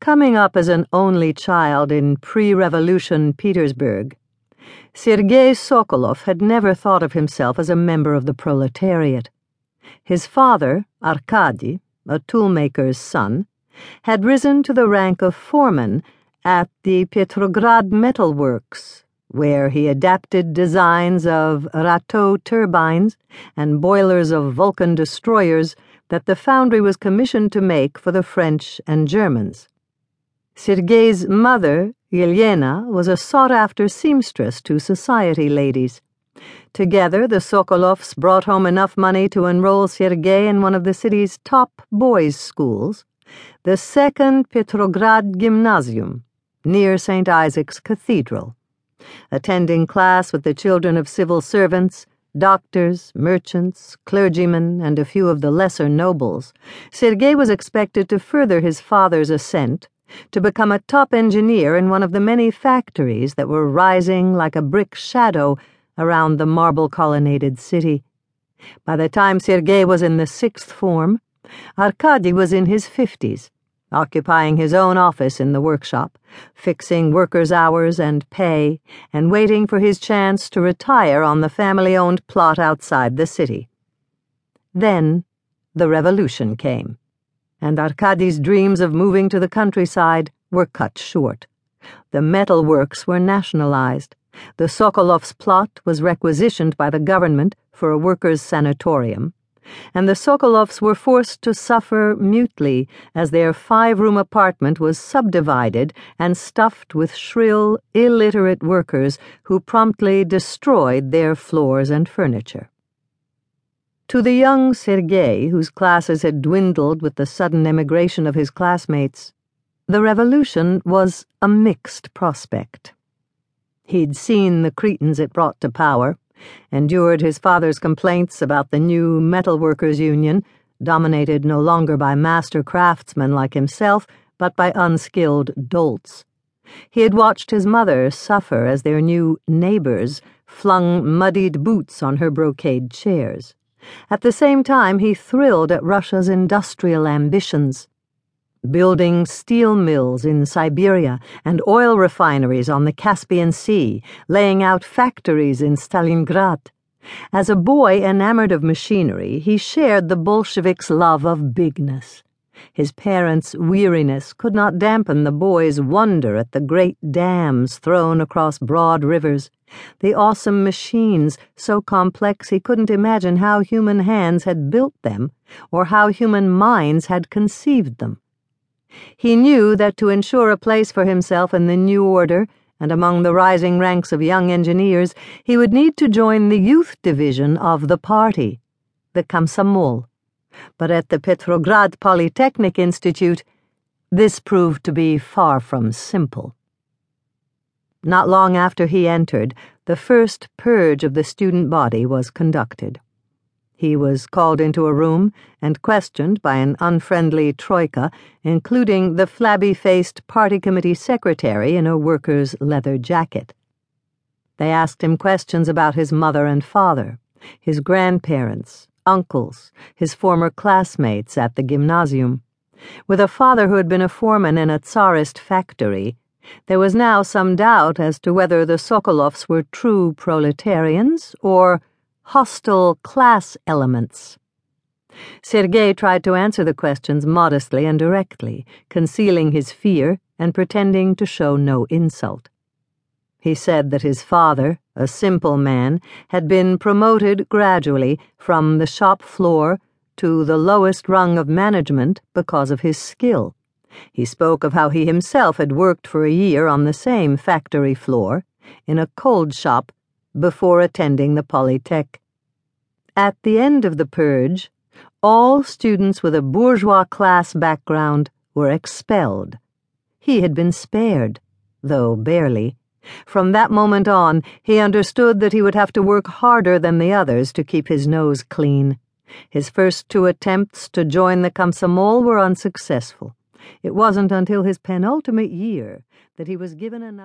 Coming up as an only child in pre revolution Petersburg, Sergei Sokolov had never thought of himself as a member of the proletariat. His father, Arkady, a toolmaker's son, had risen to the rank of foreman at the Petrograd Metal Works, where he adapted designs of Rateau turbines and boilers of Vulcan destroyers that the foundry was commissioned to make for the French and Germans. Sergei's mother, Yelena, was a sought after seamstress to society ladies. Together, the Sokolovs brought home enough money to enroll Sergei in one of the city's top boys' schools, the Second Petrograd Gymnasium, near St. Isaac's Cathedral. Attending class with the children of civil servants, doctors, merchants, clergymen, and a few of the lesser nobles, Sergei was expected to further his father's ascent to become a top engineer in one of the many factories that were rising like a brick shadow around the marble colonnaded city. By the time Sergei was in the sixth form, Arkady was in his fifties, occupying his own office in the workshop, fixing workers' hours and pay, and waiting for his chance to retire on the family owned plot outside the city. Then the revolution came and Arkady's dreams of moving to the countryside were cut short. The metal works were nationalized. The Sokolovs' plot was requisitioned by the government for a workers' sanatorium, and the Sokolovs were forced to suffer mutely as their five room apartment was subdivided and stuffed with shrill, illiterate workers who promptly destroyed their floors and furniture. To the young Sergei, whose classes had dwindled with the sudden emigration of his classmates, the revolution was a mixed prospect. He'd seen the cretins it brought to power, endured his father's complaints about the new metalworkers' union, dominated no longer by master craftsmen like himself, but by unskilled dolts. He had watched his mother suffer as their new neighbors flung muddied boots on her brocade chairs. At the same time, he thrilled at Russia's industrial ambitions. Building steel mills in Siberia and oil refineries on the Caspian Sea, laying out factories in Stalingrad. As a boy enamored of machinery, he shared the Bolsheviks' love of bigness. His parents' weariness could not dampen the boy's wonder at the great dams thrown across broad rivers, the awesome machines so complex he couldn't imagine how human hands had built them or how human minds had conceived them. He knew that to ensure a place for himself in the new order and among the rising ranks of young engineers, he would need to join the youth division of the party, the Komsomol but at the Petrograd Polytechnic Institute, this proved to be far from simple. Not long after he entered, the first purge of the student body was conducted. He was called into a room and questioned by an unfriendly troika, including the flabby faced party committee secretary in a worker's leather jacket. They asked him questions about his mother and father, his grandparents, uncles, his former classmates at the gymnasium. With a father who had been a foreman in a Tsarist factory, there was now some doubt as to whether the Sokolovs were true proletarians or hostile class elements. Sergei tried to answer the questions modestly and directly, concealing his fear and pretending to show no insult. He said that his father, a simple man, had been promoted gradually from the shop floor to the lowest rung of management because of his skill. He spoke of how he himself had worked for a year on the same factory floor, in a cold shop, before attending the Polytech. At the end of the purge, all students with a bourgeois class background were expelled. He had been spared, though barely. From that moment on, he understood that he would have to work harder than the others to keep his nose clean. His first two attempts to join the Komsomol were unsuccessful. It wasn't until his penultimate year that he was given another.